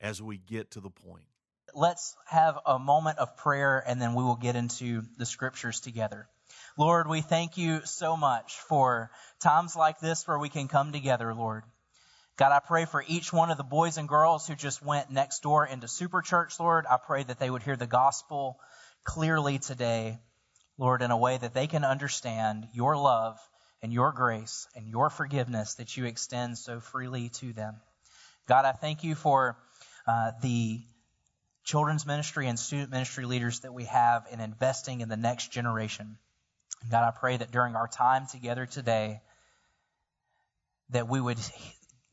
as we get to the point. Let's have a moment of prayer and then we will get into the scriptures together. Lord, we thank you so much for times like this where we can come together, Lord. God, I pray for each one of the boys and girls who just went next door into Super Church, Lord. I pray that they would hear the gospel clearly today, Lord, in a way that they can understand your love and your grace and your forgiveness that you extend so freely to them. God, I thank you for uh, the children's ministry and student ministry leaders that we have in investing in the next generation. And God, I pray that during our time together today, that we would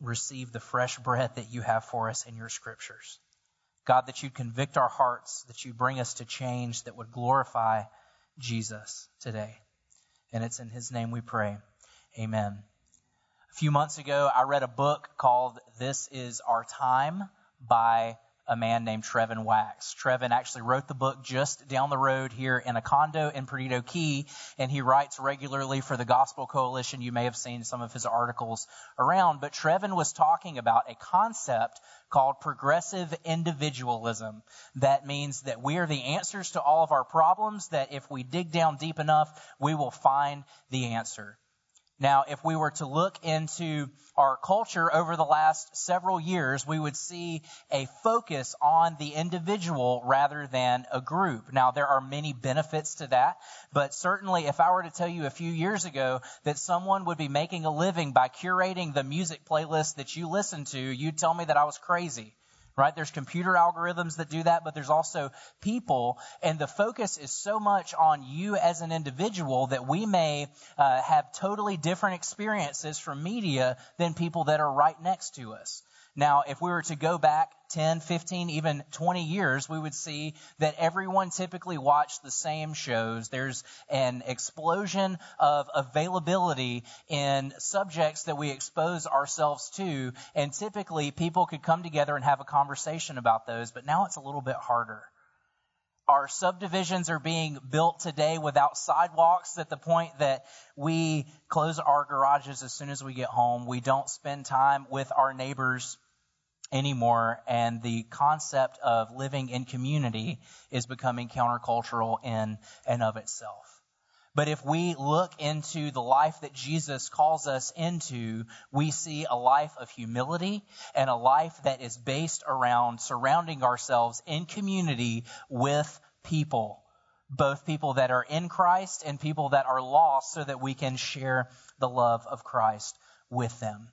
receive the fresh bread that you have for us in your scriptures. God, that you convict our hearts, that you bring us to change that would glorify Jesus today. And it's in his name we pray. Amen. A few months ago, I read a book called This Is Our Time by a man named Trevin Wax. Trevin actually wrote the book just down the road here in a condo in Perdido Key, and he writes regularly for the Gospel Coalition. You may have seen some of his articles around, but Trevin was talking about a concept called progressive individualism. That means that we are the answers to all of our problems, that if we dig down deep enough, we will find the answer. Now, if we were to look into our culture over the last several years, we would see a focus on the individual rather than a group. Now, there are many benefits to that, but certainly if I were to tell you a few years ago that someone would be making a living by curating the music playlist that you listen to, you'd tell me that I was crazy right? There's computer algorithms that do that, but there's also people. And the focus is so much on you as an individual that we may uh, have totally different experiences from media than people that are right next to us. Now, if we were to go back 10, 15, even 20 years, we would see that everyone typically watched the same shows. There's an explosion of availability in subjects that we expose ourselves to, and typically people could come together and have a conversation about those, but now it's a little bit harder. Our subdivisions are being built today without sidewalks at the point that we close our garages as soon as we get home. We don't spend time with our neighbors anymore, and the concept of living in community is becoming countercultural in and of itself. But if we look into the life that Jesus calls us into, we see a life of humility and a life that is based around surrounding ourselves in community with people, both people that are in Christ and people that are lost, so that we can share the love of Christ with them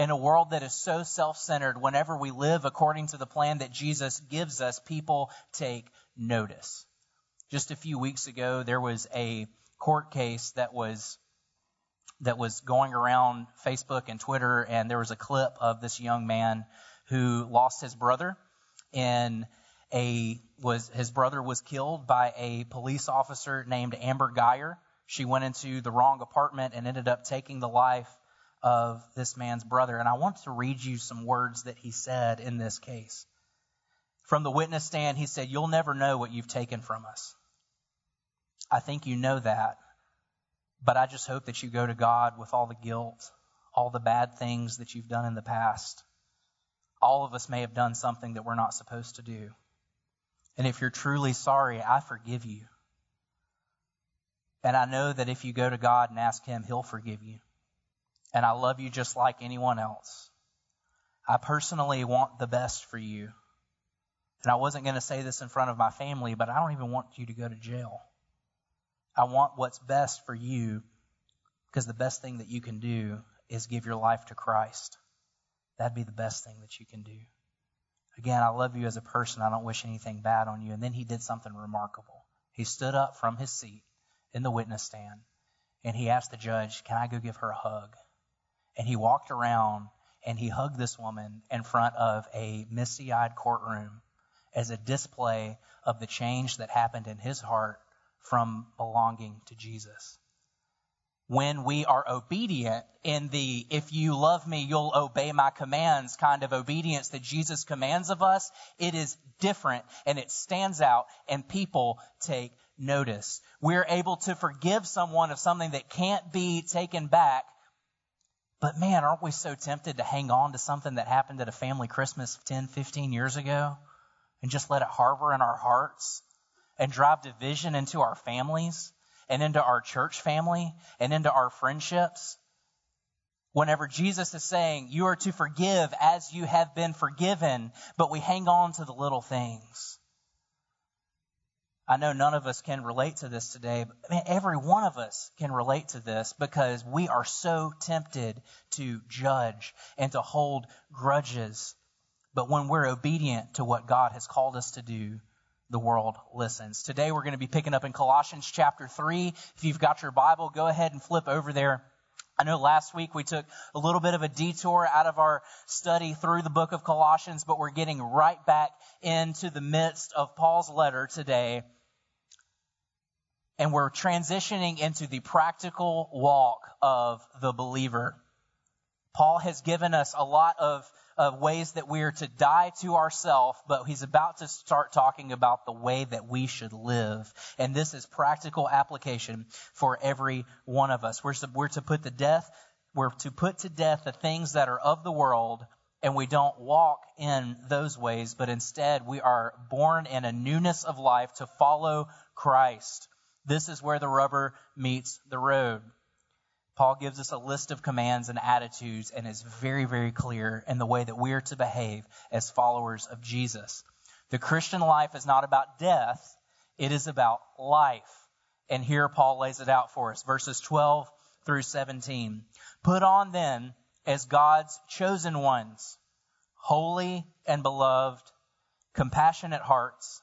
in a world that is so self centered, whenever we live according to the plan that Jesus gives us, people take notice. Just a few weeks ago, there was a court case that was that was going around Facebook and Twitter, and there was a clip of this young man who lost his brother in a was his brother was killed by a police officer named Amber Guyger. She went into the wrong apartment and ended up taking the life of this man's brother. And I want to read you some words that he said in this case. From the witness stand, he said, You'll never know what you've taken from us. I think you know that, but I just hope that you go to God with all the guilt, all the bad things that you've done in the past. All of us may have done something that we're not supposed to do. And if you're truly sorry, I forgive you. And I know that if you go to God and ask Him, He'll forgive you and I love you just like anyone else. I personally want the best for you. And I wasn't going to say this in front of my family, but I don't even want you to go to jail. I want what's best for you because the best thing that you can do is give your life to Christ. That'd be the best thing that you can do. Again, I love you as a person. I don't wish anything bad on you. And then he did something remarkable. He stood up from his seat in the witness stand and he asked the judge, Can I go give her a hug? And he walked around and he hugged this woman in front of a misty eyed courtroom as a display of the change that happened in his heart from belonging to Jesus. When we are obedient in the if you love me, you'll obey my commands kind of obedience that Jesus commands of us, it is different and it stands out and people take notice. We're able to forgive someone of something that can't be taken back. But man, aren't we so tempted to hang on to something that happened at a family Christmas 10, 15 years ago and just let it harbor in our hearts and drive division into our families and into our church family and into our friendships? Whenever Jesus is saying, you are to forgive as you have been forgiven, but we hang on to the little things. I know none of us can relate to this today, but man, every one of us can relate to this because we are so tempted to judge and to hold grudges. But when we're obedient to what God has called us to do, the world listens. Today we're going to be picking up in Colossians chapter 3. If you've got your Bible, go ahead and flip over there. I know last week we took a little bit of a detour out of our study through the book of Colossians, but we're getting right back into the midst of Paul's letter today and we're transitioning into the practical walk of the believer. Paul has given us a lot of, of ways that we are to die to ourselves, but he's about to start talking about the way that we should live. And this is practical application for every one of us. We're we're to put the death, we're to put to death the things that are of the world and we don't walk in those ways, but instead we are born in a newness of life to follow Christ. This is where the rubber meets the road. Paul gives us a list of commands and attitudes and is very, very clear in the way that we are to behave as followers of Jesus. The Christian life is not about death, it is about life. And here Paul lays it out for us verses 12 through 17. Put on then as God's chosen ones, holy and beloved, compassionate hearts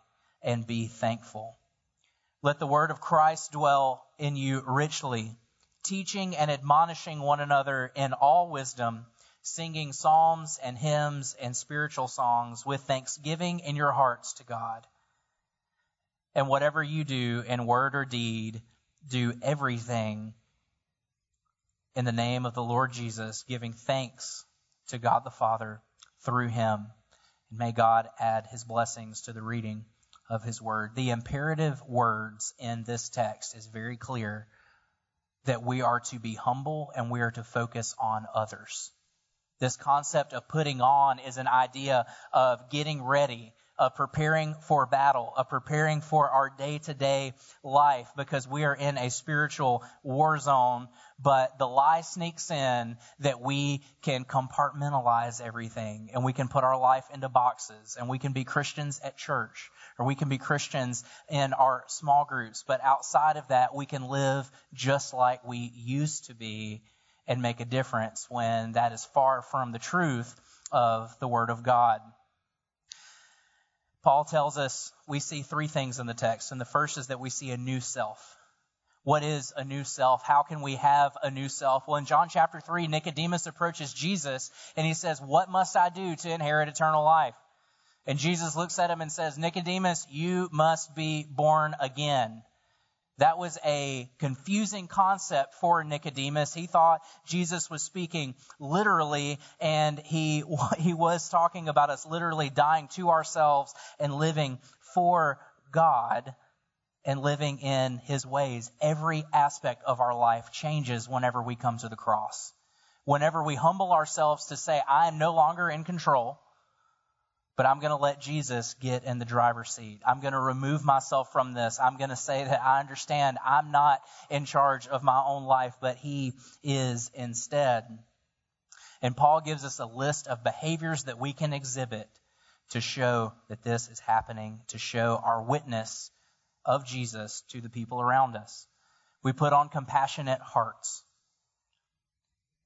and be thankful. Let the word of Christ dwell in you richly, teaching and admonishing one another in all wisdom, singing psalms and hymns and spiritual songs with thanksgiving in your hearts to God. And whatever you do in word or deed, do everything in the name of the Lord Jesus, giving thanks to God the Father through him. And may God add his blessings to the reading of his word. The imperative words in this text is very clear that we are to be humble and we are to focus on others. This concept of putting on is an idea of getting ready, of preparing for battle, of preparing for our day to day life because we are in a spiritual war zone but the lie sneaks in that we can compartmentalize everything and we can put our life into boxes and we can be Christians at church or we can be Christians in our small groups. But outside of that, we can live just like we used to be and make a difference when that is far from the truth of the Word of God. Paul tells us we see three things in the text, and the first is that we see a new self. What is a new self? How can we have a new self? Well, in John chapter 3, Nicodemus approaches Jesus and he says, What must I do to inherit eternal life? And Jesus looks at him and says, Nicodemus, you must be born again. That was a confusing concept for Nicodemus. He thought Jesus was speaking literally, and he, he was talking about us literally dying to ourselves and living for God and living in his ways. Every aspect of our life changes whenever we come to the cross. Whenever we humble ourselves to say, I am no longer in control, but I'm going to let Jesus get in the driver's seat. I'm going to remove myself from this. I'm going to say that I understand I'm not in charge of my own life, but he is instead. And Paul gives us a list of behaviors that we can exhibit to show that this is happening, to show our witness of Jesus to the people around us. We put on compassionate hearts.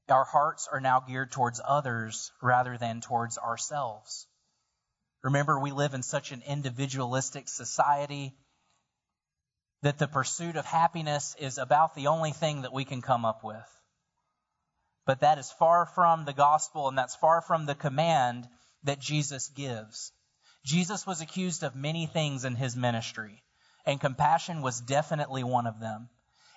Our hearts are now geared towards others rather than towards ourselves. Remember, we live in such an individualistic society that the pursuit of happiness is about the only thing that we can come up with. But that is far from the gospel and that's far from the command that Jesus gives. Jesus was accused of many things in his ministry, and compassion was definitely one of them.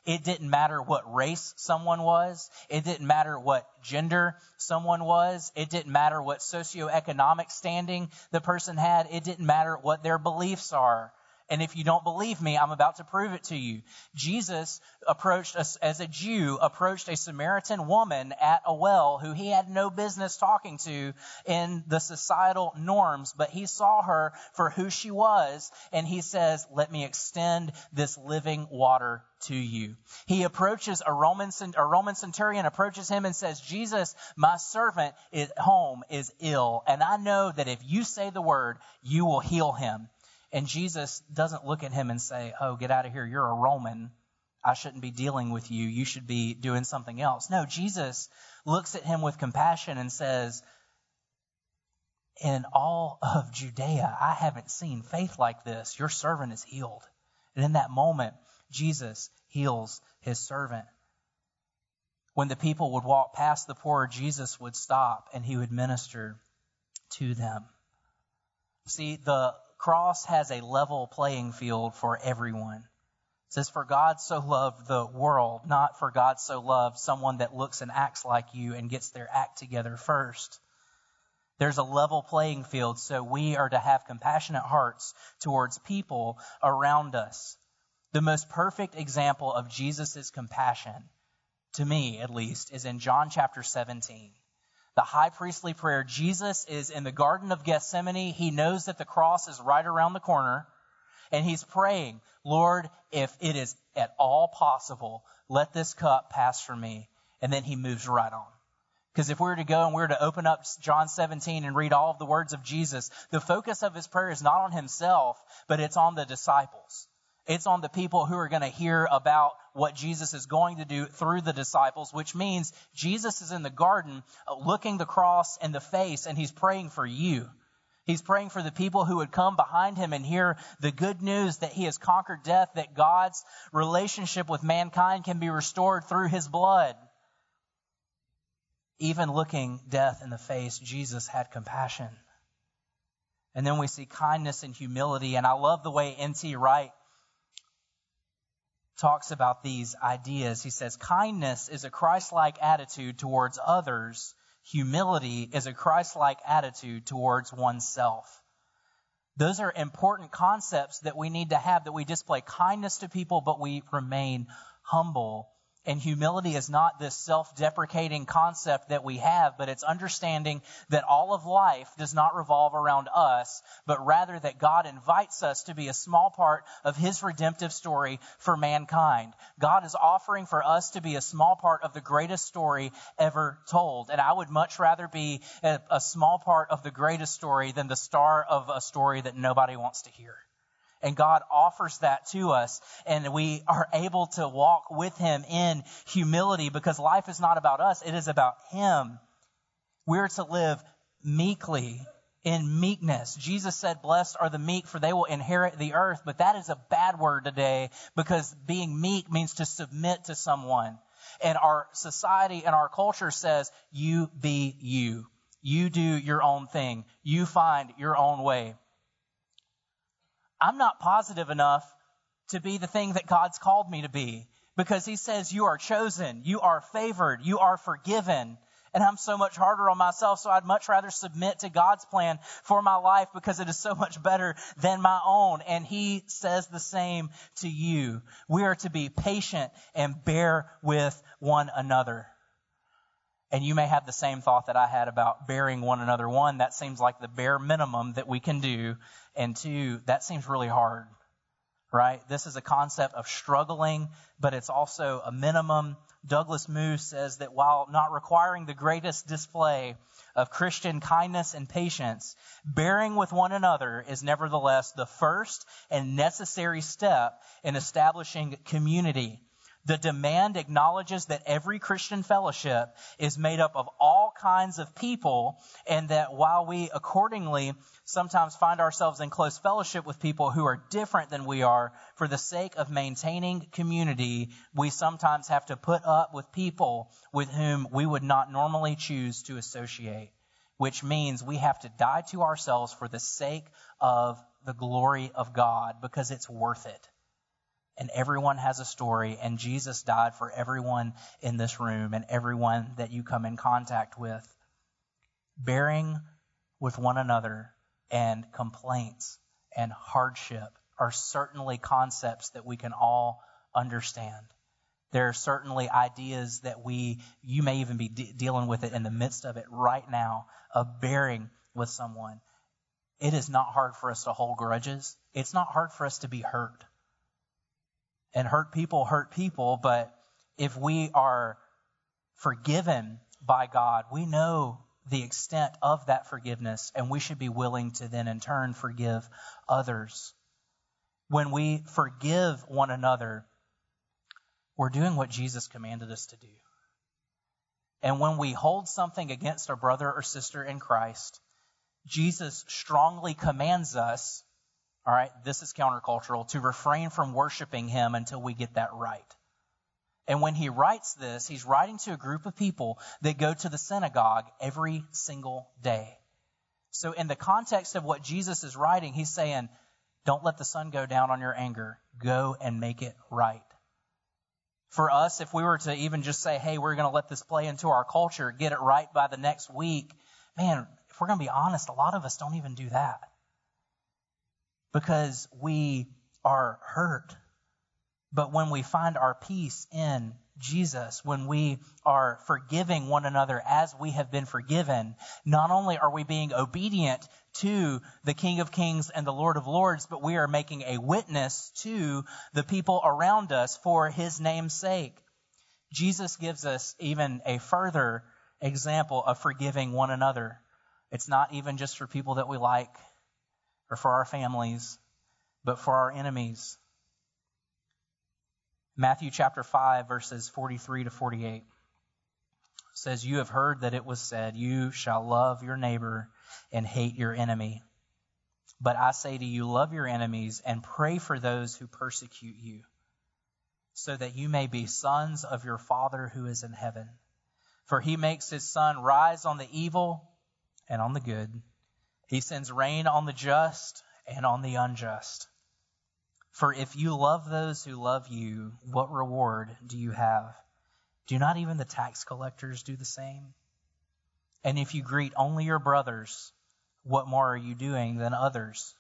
It didn't matter what race someone was. It didn't matter what gender someone was. It didn't matter what socioeconomic standing the person had. It didn't matter what their beliefs are. And if you don't believe me, I'm about to prove it to you. Jesus approached us as a Jew, approached a Samaritan woman at a well who he had no business talking to in the societal norms, but he saw her for who she was. And he says, let me extend this living water to you. He approaches a Roman, a Roman centurion approaches him and says, Jesus, my servant at home is ill. And I know that if you say the word, you will heal him. And Jesus doesn't look at him and say, Oh, get out of here. You're a Roman. I shouldn't be dealing with you. You should be doing something else. No, Jesus looks at him with compassion and says, In all of Judea, I haven't seen faith like this. Your servant is healed. And in that moment, Jesus heals his servant. When the people would walk past the poor, Jesus would stop and he would minister to them. See, the cross has a level playing field for everyone. It says, For God so loved the world, not for God so loved someone that looks and acts like you and gets their act together first. There's a level playing field, so we are to have compassionate hearts towards people around us. The most perfect example of Jesus' compassion, to me at least, is in John chapter 17 the high priestly prayer. Jesus is in the Garden of Gethsemane. He knows that the cross is right around the corner. And he's praying, Lord, if it is at all possible, let this cup pass from me. And then he moves right on. Because if we were to go and we were to open up John 17 and read all of the words of Jesus, the focus of his prayer is not on himself, but it's on the disciples. It's on the people who are going to hear about what Jesus is going to do through the disciples, which means Jesus is in the garden uh, looking the cross in the face and he's praying for you. He's praying for the people who would come behind him and hear the good news that he has conquered death, that God's relationship with mankind can be restored through his blood. Even looking death in the face, Jesus had compassion. And then we see kindness and humility. And I love the way N.T. Wright talks about these ideas. He says, kindness is a Christ like attitude towards others, humility is a Christ like attitude towards oneself. Those are important concepts that we need to have that we display kindness to people, but we remain humble and humility is not this self deprecating concept that we have, but it's understanding that all of life does not revolve around us, but rather that God invites us to be a small part of His redemptive story for mankind. God is offering for us to be a small part of the greatest story ever told. And I would much rather be a, a small part of the greatest story than the star of a story that nobody wants to hear. And God offers that to us, and we are able to walk with Him in humility because life is not about us, it is about Him. We're to live meekly in meekness. Jesus said, Blessed are the meek, for they will inherit the earth. But that is a bad word today because being meek means to submit to someone. And our society and our culture says, You be you. You do your own thing. You find your own way. I'm not positive enough to be the thing that God's called me to be because He says, You are chosen, you are favored, you are forgiven. And I'm so much harder on myself, so I'd much rather submit to God's plan for my life because it is so much better than my own. And He says the same to you. We are to be patient and bear with one another. And you may have the same thought that I had about bearing one another. One, that seems like the bare minimum that we can do. And two, that seems really hard. right? This is a concept of struggling, but it's also a minimum. Douglas Moo says that while not requiring the greatest display of Christian kindness and patience, bearing with one another is nevertheless the first and necessary step in establishing community the demand acknowledges that every Christian fellowship is made up of all kinds of people, and that while we accordingly sometimes find ourselves in close fellowship with people who are different than we are, for the sake of maintaining community, we sometimes have to put up with people with whom we would not normally choose to associate, which means we have to die to ourselves for the sake of the glory of God because it's worth it and everyone has a story, and Jesus died for everyone in this room and everyone that you come in contact with. Bearing with one another and complaints and hardship are certainly concepts that we can all understand. There are certainly ideas that we, you may even be de- dealing with it in the midst of it right now, of bearing with someone. It is not hard for us to hold grudges. It's not hard for us to be hurt and hurt people hurt people, but if we are forgiven by God, we know the extent of that forgiveness, and we should be willing to then in turn forgive others. When we forgive one another, we're doing what Jesus commanded us to do. And when we hold something against a brother or sister in Christ, Jesus strongly commands us all right, this is countercultural, to refrain from worshiping him until we get that right. And when he writes this, he's writing to a group of people that go to the synagogue every single day. So, in the context of what Jesus is writing, he's saying, Don't let the sun go down on your anger. Go and make it right. For us, if we were to even just say, Hey, we're going to let this play into our culture, get it right by the next week, man, if we're going to be honest, a lot of us don't even do that because we are hurt. But when we find our peace in Jesus, when we are forgiving one another as we have been forgiven, not only are we being obedient to the King of Kings and the Lord of Lords, but we are making a witness to the people around us for his name's sake. Jesus gives us even a further example of forgiving one another. It's not even just for people that we like or for our families, but for our enemies. Matthew chapter 5, verses 43 to 48 says, You have heard that it was said, You shall love your neighbor and hate your enemy. But I say to you, love your enemies and pray for those who persecute you, so that you may be sons of your Father who is in heaven. For he makes his sun rise on the evil and on the good he sends rain on the just and on the unjust. For if you love those who love you, what reward do you have? Do not even the tax collectors do the same? And if you greet only your brothers, what more are you doing than others?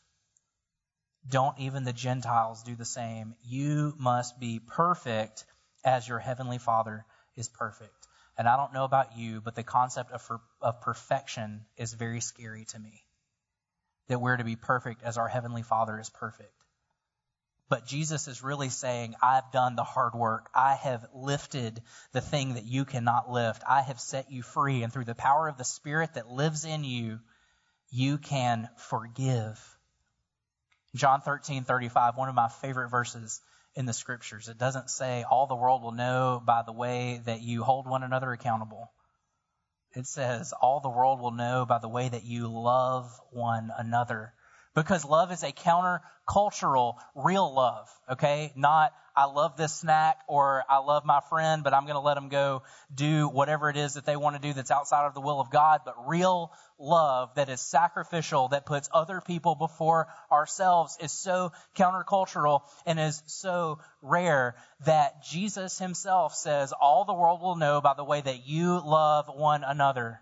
Don't even the Gentiles do the same? You must be perfect as your heavenly Father is perfect. And I don't know about you, but the concept of, of perfection is very scary to me that we're to be perfect as our Heavenly Father is perfect. But Jesus is really saying, I've done the hard work. I have lifted the thing that you cannot lift. I have set you free. And through the power of the Spirit that lives in you, you can forgive. John 13, 35, one of my favorite verses in the scriptures. It doesn't say, All the world will know by the way that you hold one another accountable. It says, All the world will know by the way that you love one another. Because love is a countercultural, real love, okay? Not, I love this snack or I love my friend, but I'm going to let them go do whatever it is that they want to do that's outside of the will of God. But real love that is sacrificial, that puts other people before ourselves is so countercultural and is so rare that Jesus himself says, all the world will know by the way that you love one another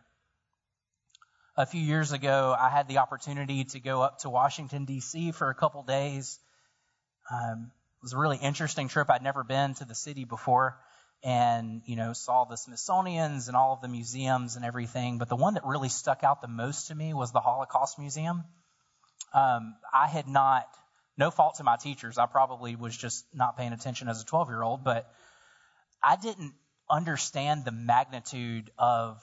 a few years ago, I had the opportunity to go up to Washington, D.C. for a couple days. Um, was a really interesting trip. I'd never been to the city before and, you know, saw the Smithsonian's and all of the museums and everything. But the one that really stuck out the most to me was the Holocaust Museum. Um, I had not No fault to my teachers. I probably was just not paying attention as a 12 year old, but I didn't understand the magnitude of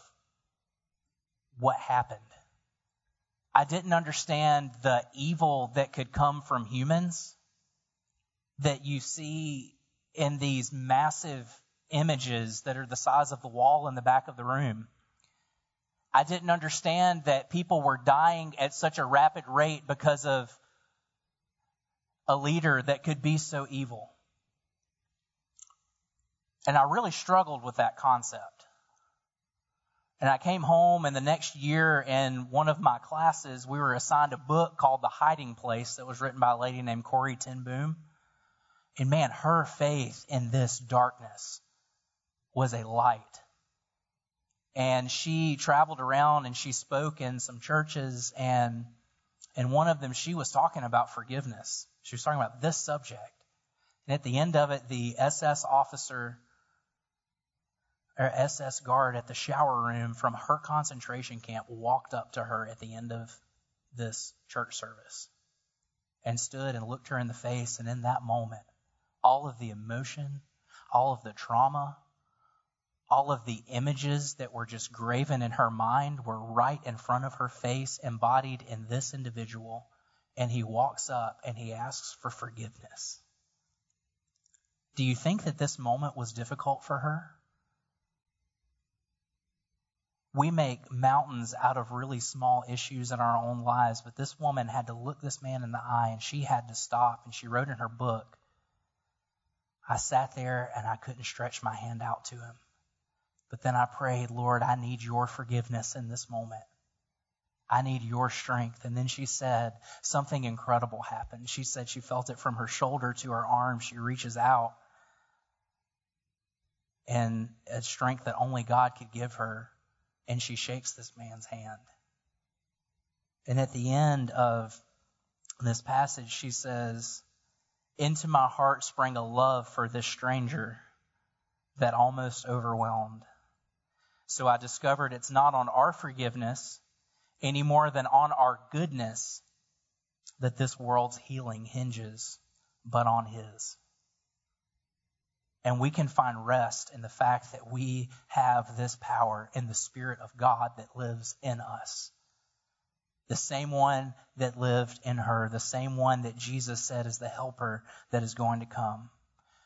what happened. I didn't understand the evil that could come from humans that you see in these massive images that are the size of the wall in the back of the room. I didn't understand that people were dying at such a rapid rate because of a leader that could be so evil. And I really struggled with that concept. And I came home, and the next year in one of my classes, we were assigned a book called The Hiding Place that was written by a lady named Corrie ten Boom. And man, her faith in this darkness was a light. And she traveled around and she spoke in some churches, and in one of them, she was talking about forgiveness. She was talking about this subject. And at the end of it, the SS officer or SS guard at the shower room from her concentration camp walked up to her at the end of this church service and stood and looked her in the face. And in that moment, all of the emotion, all of the trauma, all of the images that were just graven in her mind were right in front of her face, embodied in this individual. And he walks up and he asks for forgiveness. Do you think that this moment was difficult for her? we make mountains out of really small issues in our own lives, but this woman had to look this man in the eye and she had to stop. And she wrote in her book, I sat there and I couldn't stretch my hand out to him. But then I prayed, Lord, I need your forgiveness in this moment. I need your strength. And then she said something incredible happened. She said she felt it from her shoulder to her arm. She reaches out and a strength that only God could give her and she shakes this man's hand. And at the end of this passage, she says, Into my heart sprang a love for this stranger that almost overwhelmed. So I discovered it's not on our forgiveness any more than on our goodness that this world's healing hinges, but on His. And we can find rest in the fact that we have this power in the Spirit of God that lives in us. The same one that lived in her, the same one that Jesus said is the helper that is going to come.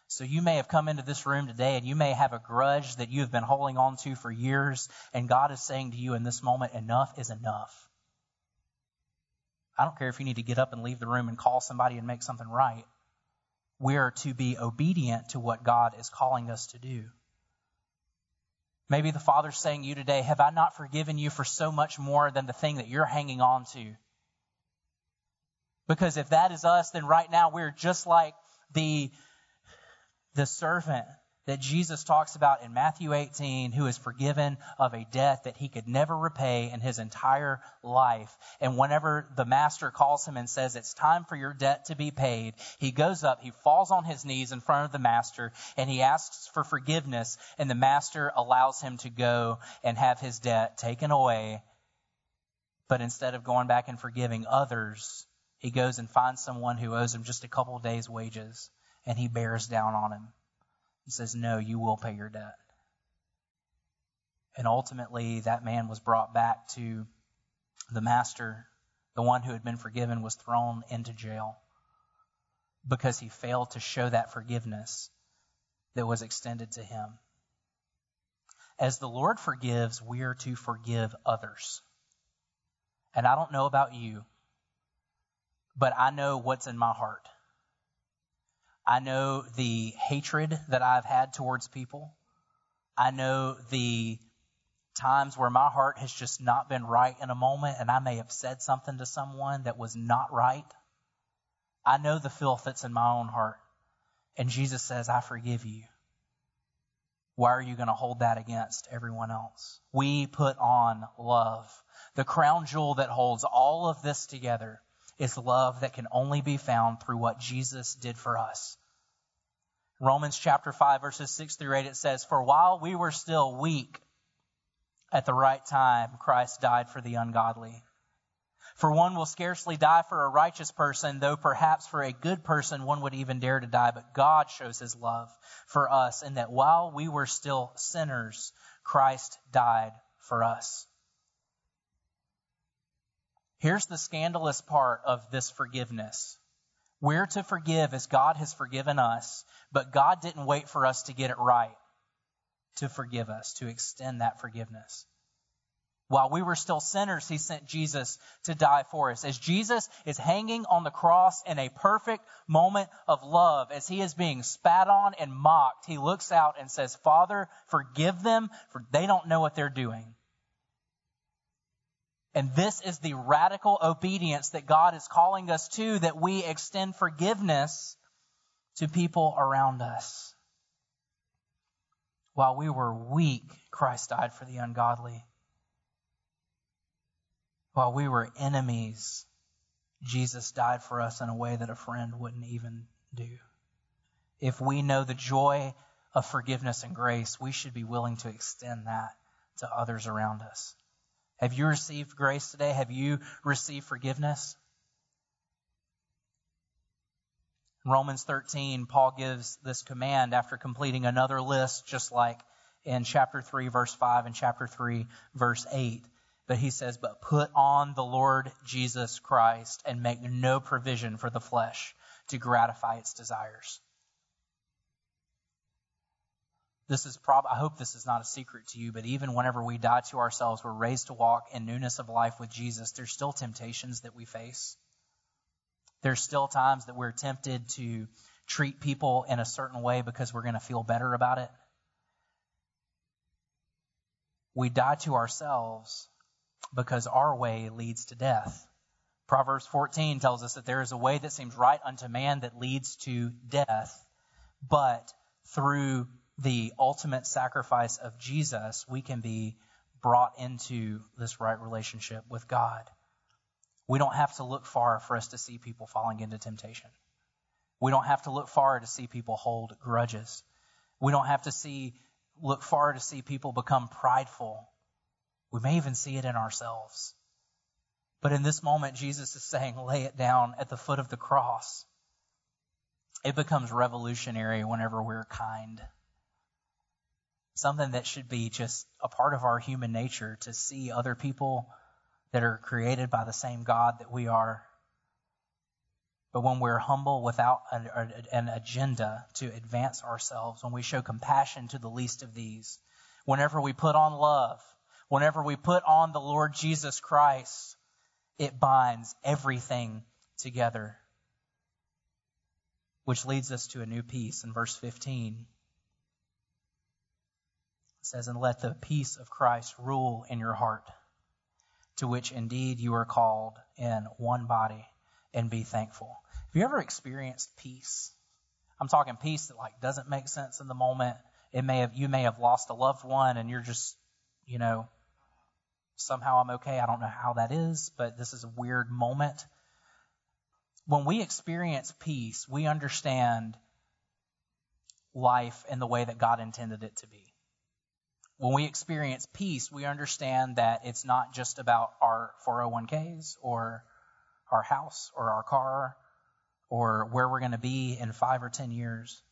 So you may have come into this room today and you may have a grudge that you have been holding on to for years, and God is saying to you in this moment, enough is enough. I don't care if you need to get up and leave the room and call somebody and make something right we are to be obedient to what God is calling us to do. Maybe the Father's saying to you today, Have I not forgiven you for so much more than the thing that you're hanging on to? Because if that is us, then right now we're just like the, the servant that Jesus talks about in Matthew 18, who is forgiven of a debt that he could never repay in his entire life. And whenever the master calls him and says, It's time for your debt to be paid, he goes up, he falls on his knees in front of the master, and he asks for forgiveness, and the master allows him to go and have his debt taken away. But instead of going back and forgiving others, he goes and finds someone who owes him just a couple of days' wages, and he bears down on him. He says, No, you will pay your debt. And ultimately, that man was brought back to the master. The one who had been forgiven was thrown into jail because he failed to show that forgiveness that was extended to him. As the Lord forgives, we are to forgive others. And I don't know about you, but I know what's in my heart. I know the hatred that I've had towards people. I know the times where my heart has just not been right in a moment and I may have said something to someone that was not right. I know the filth that's in my own heart. And Jesus says, I forgive you. Why are you going to hold that against everyone else? We put on love. The crown jewel that holds all of this together is love that can only be found through what Jesus did for us. Romans chapter 5 verses 6 through 8 it says, For while we were still weak, at the right time Christ died for the ungodly. For one will scarcely die for a righteous person, though perhaps for a good person one would even dare to die. But God shows his love for us in that while we were still sinners, Christ died for us. Here's the scandalous part of this forgiveness. We're to forgive as God has forgiven us, but God didn't wait for us to get it right to forgive us, to extend that forgiveness. While we were still sinners, he sent Jesus to die for us. As Jesus is hanging on the cross in a perfect moment of love, as he is being spat on and mocked, he looks out and says, Father, forgive them, for they don't know what they're doing. And this is the radical obedience that God is calling us to, that we extend forgiveness to people around us. While we were weak, Christ died for the ungodly. While we were enemies, Jesus died for us in a way that a friend wouldn't even do. If we know the joy of forgiveness and grace, we should be willing to extend that to others around us. Have you received grace today? Have you received forgiveness? In Romans 13, Paul gives this command after completing another list, just like in chapter 3, verse 5, and chapter 3, verse 8. But he says, But put on the Lord Jesus Christ and make no provision for the flesh to gratify its desires. This is prob I hope this is not a secret to you, but even whenever we die to ourselves, we're raised to walk in newness of life with Jesus. There's still temptations that we face. There's still times that we're tempted to treat people in a certain way because we're going to feel better about it. We die to ourselves because our way leads to death. Proverbs 14 tells us that there is a way that seems right unto man that leads to death, but through the ultimate sacrifice of Jesus, we can be brought into this right relationship with God. We don't have to look far for us to see people falling into temptation. We don't have to look far to see people hold grudges. We don't have to see look far to see people become prideful we may even see it in ourselves. But in this moment, Jesus is saying, lay it down at the foot of the cross. It becomes revolutionary whenever we're kind. Something that should be just a part of our human nature to see other people that are created by the same God that we are. But when we're humble without an agenda to advance ourselves, when we show compassion to the least of these, whenever we put on love, Whenever we put on the Lord Jesus Christ, it binds everything together. Which leads us to a new peace in verse 15. Says, And let the peace of Christ rule in your heart, to which indeed you are called in one body, and be thankful. Have you ever experienced peace? I'm talking peace that like doesn't make sense in the moment. It may have you may have lost a loved one and you're just, you know, somehow I'm okay. I don't know how that is, but this is a weird moment. When we experience peace, we understand life in the way that God intended it to be. When we experience peace, we understand that it's not just about our 401ks or our house or our car or where we're going to be in five or 10 years.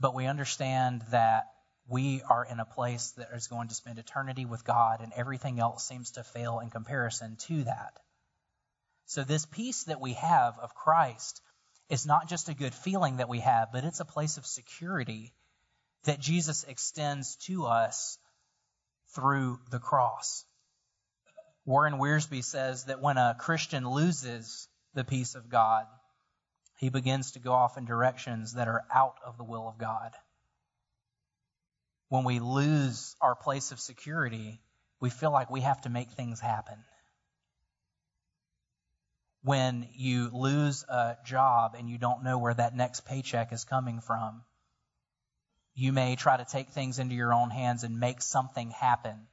But we understand that we are in a place that is going to spend eternity with God, and everything else seems to fail in comparison to that. So, this peace that we have of Christ is not just a good feeling that we have, but it's a place of security that Jesus extends to us through the cross. Warren Wiersbe says that when a Christian loses the peace of God, he begins to go off in directions that are out of the will of God when we lose our place of security, we feel like we have to make things happen. When you lose a job and you don't know where that next paycheck is coming from, you may try to take things into your own hands and make something happen.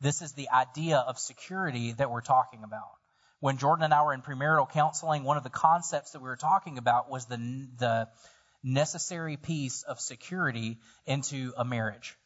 This is the idea of security that we're talking about. When Jordan and I were in premarital counseling, one of the concepts that we were talking about was the, the necessary piece of security into a marriage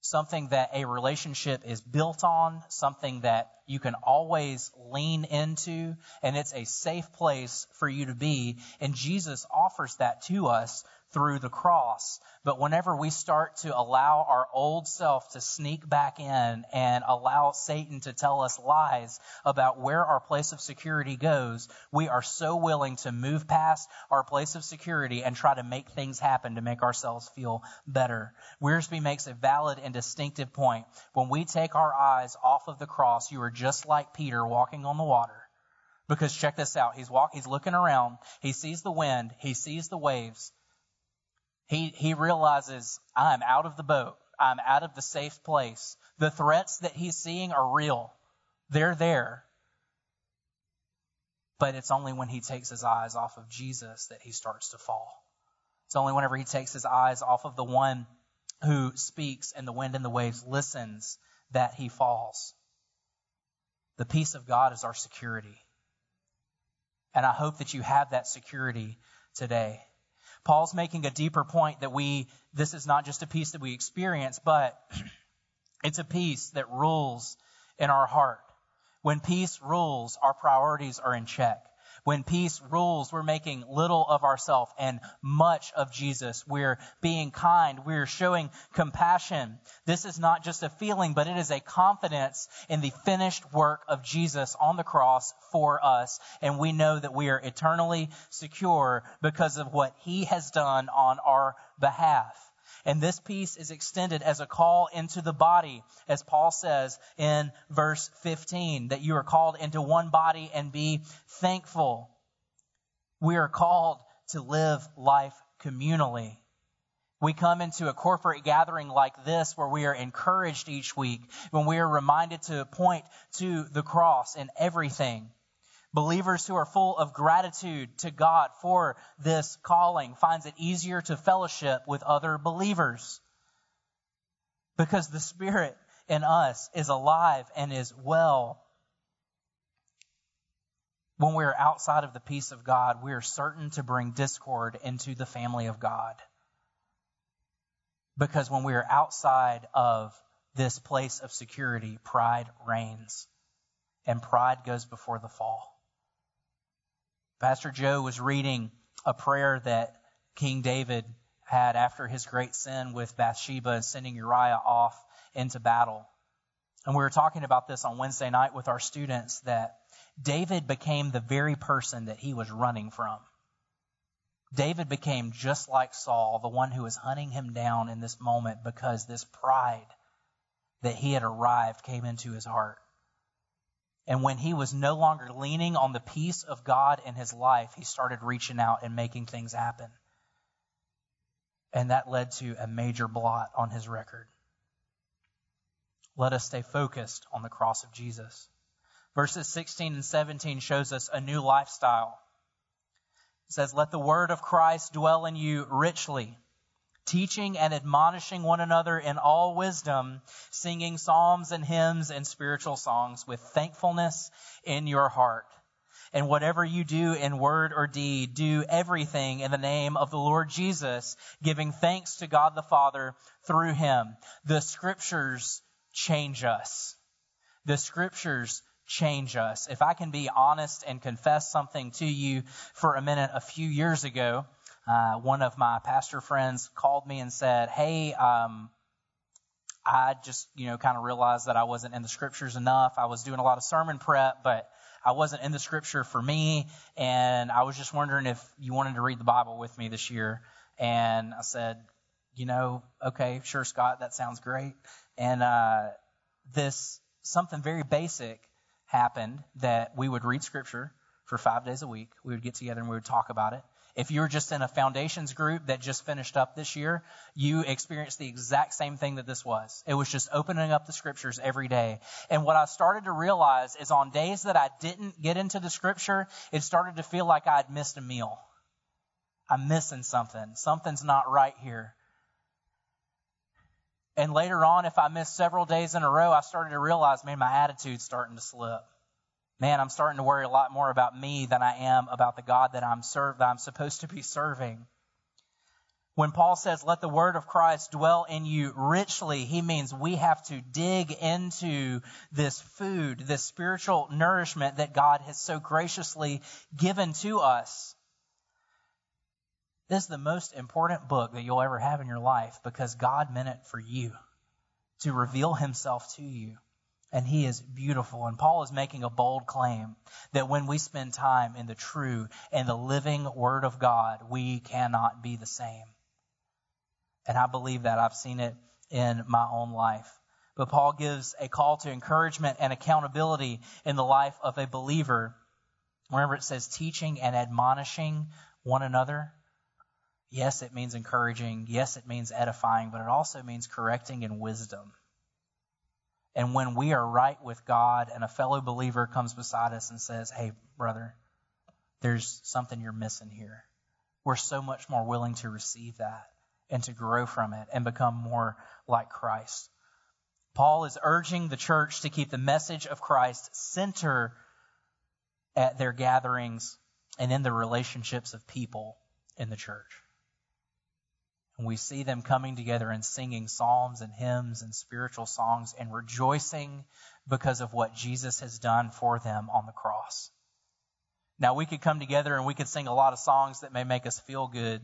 something that a relationship is built on, something that you can always lean into, and it's a safe place for you to be. And Jesus offers that to us through the cross. But whenever we start to allow our old self to sneak back in and allow Satan to tell us lies about where our place of security goes, we are so willing to move past our place of security and try to make things happen to make ourselves feel better. Wiersbe makes a valid and distinctive point. When we take our eyes off of the cross, you are just like Peter walking on the water. Because check this out. He's walk, he's looking around. He sees the wind. He sees the waves he, he realizes I'm out of the boat. I'm out of the safe place. The threats that he's seeing are real. They're there. But it's only when he takes his eyes off of Jesus that he starts to fall. It's only whenever he takes his eyes off of the one who speaks and the wind and the waves listens that he falls. The peace of God is our security. And I hope that you have that security today. Paul's making a deeper point that we, this is not just a peace that we experience, but it's a peace that rules in our heart. When peace rules, our priorities are in check. When peace rules, we're making little of ourselves and much of Jesus. We're being kind. We're showing compassion. This is not just a feeling, but it is a confidence in the finished work of Jesus on the cross for us. And we know that we are eternally secure because of what he has done on our behalf. And this peace is extended as a call into the body, as Paul says in verse 15, that you are called into one body and be thankful. We are called to live life communally. We come into a corporate gathering like this where we are encouraged each week, when we are reminded to point to the cross in everything. Believers who are full of gratitude to God for this calling finds it easier to fellowship with other believers because the Spirit in us is alive and is well. When we are outside of the peace of God, we are certain to bring discord into the family of God. Because when we are outside of this place of security, pride reigns, and pride goes before the fall. Pastor Joe was reading a prayer that King David had after his great sin with Bathsheba and sending Uriah off into battle. And we were talking about this on Wednesday night with our students that David became the very person that he was running from. David became just like Saul, the one who was hunting him down in this moment because this pride that he had arrived came into his heart. And when he was no longer leaning on the peace of God in his life, he started reaching out and making things happen. And that led to a major blot on his record. Let us stay focused on the cross of Jesus. Verses 16 and 17 shows us a new lifestyle. It says, Let the word of Christ dwell in you richly teaching and admonishing one another in all wisdom, singing psalms and hymns and spiritual songs with thankfulness in your heart. And whatever you do in word or deed, do everything in the name of the Lord Jesus, giving thanks to God the Father through him. The scriptures change us. The scriptures change us. If I can be honest and confess something to you for a minute, a few years ago, uh, one of my pastor friends called me and said, Hey, um, I just, you know, kind of realized that I wasn't in the scriptures enough. I was doing a lot of sermon prep, but I wasn't in the scripture for me. And I was just wondering if you wanted to read the Bible with me this year. And I said, you know, okay, sure, Scott, that sounds great. And, uh, this, something very basic happened that we would read scripture for five days a week. We would get together and we would talk about it. If you're just in a foundations group that just finished up this year, you experienced the exact same thing that this was. It was just opening up the scriptures every day. And what I started to realize is on days that I didn't get into the scripture, it started to feel like I'd missed a meal. I'm missing something. Something's not right here. And later on, if I missed several days in a row, I started to realize, man, my attitude's starting to slip man, I'm starting to worry a lot more about me than I am about the God that I'm serve that I'm supposed to be serving. When Paul says, let the word of Christ dwell in you richly, he means we have to dig into this food, this spiritual nourishment that God has so graciously given to us. This is the most important book that you'll ever have in your life because God meant it for you to reveal himself to you. And he is beautiful. And Paul is making a bold claim that when we spend time in the true and the living word of God, we cannot be the same. And I believe that. I've seen it in my own life. But Paul gives a call to encouragement and accountability in the life of a believer. Remember, it says teaching and admonishing one another. Yes, it means encouraging. Yes, it means edifying, but it also means correcting in wisdom. And when we are right with God and a fellow believer comes beside us and says, Hey, brother, there's something you're missing here, we're so much more willing to receive that and to grow from it and become more like Christ. Paul is urging the church to keep the message of Christ center at their gatherings and in the relationships of people in the church. We see them coming together and singing psalms and hymns and spiritual songs and rejoicing because of what Jesus has done for them on the cross. Now, we could come together and we could sing a lot of songs that may make us feel good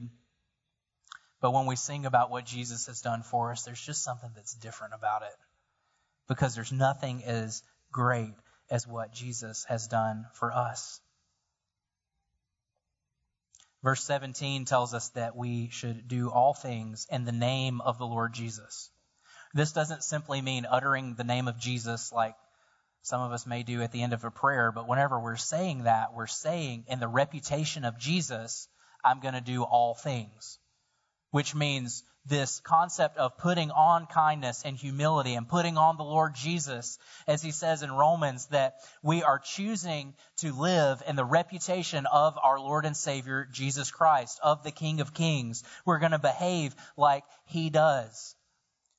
but when we sing about what Jesus has done for us, there's just something that's different about it. Because there's nothing as great as what Jesus has done for us. Verse 17 tells us that we should do all things in the name of the Lord Jesus. This doesn't simply mean uttering the name of Jesus like some of us may do at the end of a prayer, but whenever we're saying that, we're saying in the reputation of Jesus, I'm going to do all things which means this concept of putting on kindness and humility and putting on the Lord Jesus, as he says in Romans, that we are choosing to live in the reputation of our Lord and Savior, Jesus Christ, of the King of Kings. We're going to behave like he does.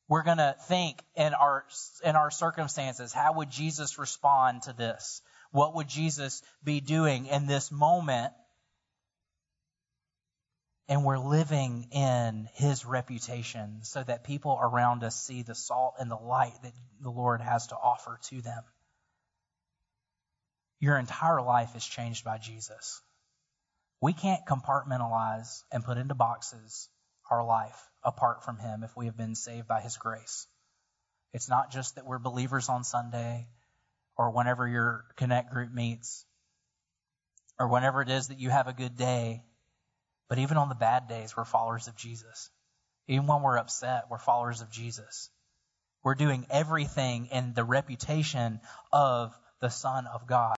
We're going to think in our, in our circumstances, how would Jesus respond to this? What would Jesus be doing in this moment and we're living in his reputation so that people around us see the salt and the light that the Lord has to offer to them. Your entire life is changed by Jesus. We can't compartmentalize and put into boxes our life apart from him if we have been saved by his grace. It's not just that we're believers on Sunday or whenever your connect group meets or whenever it is that you have a good day but even on the bad days, we're followers of Jesus. Even when we're upset, we're followers of Jesus. We're doing everything in the reputation of the Son of God.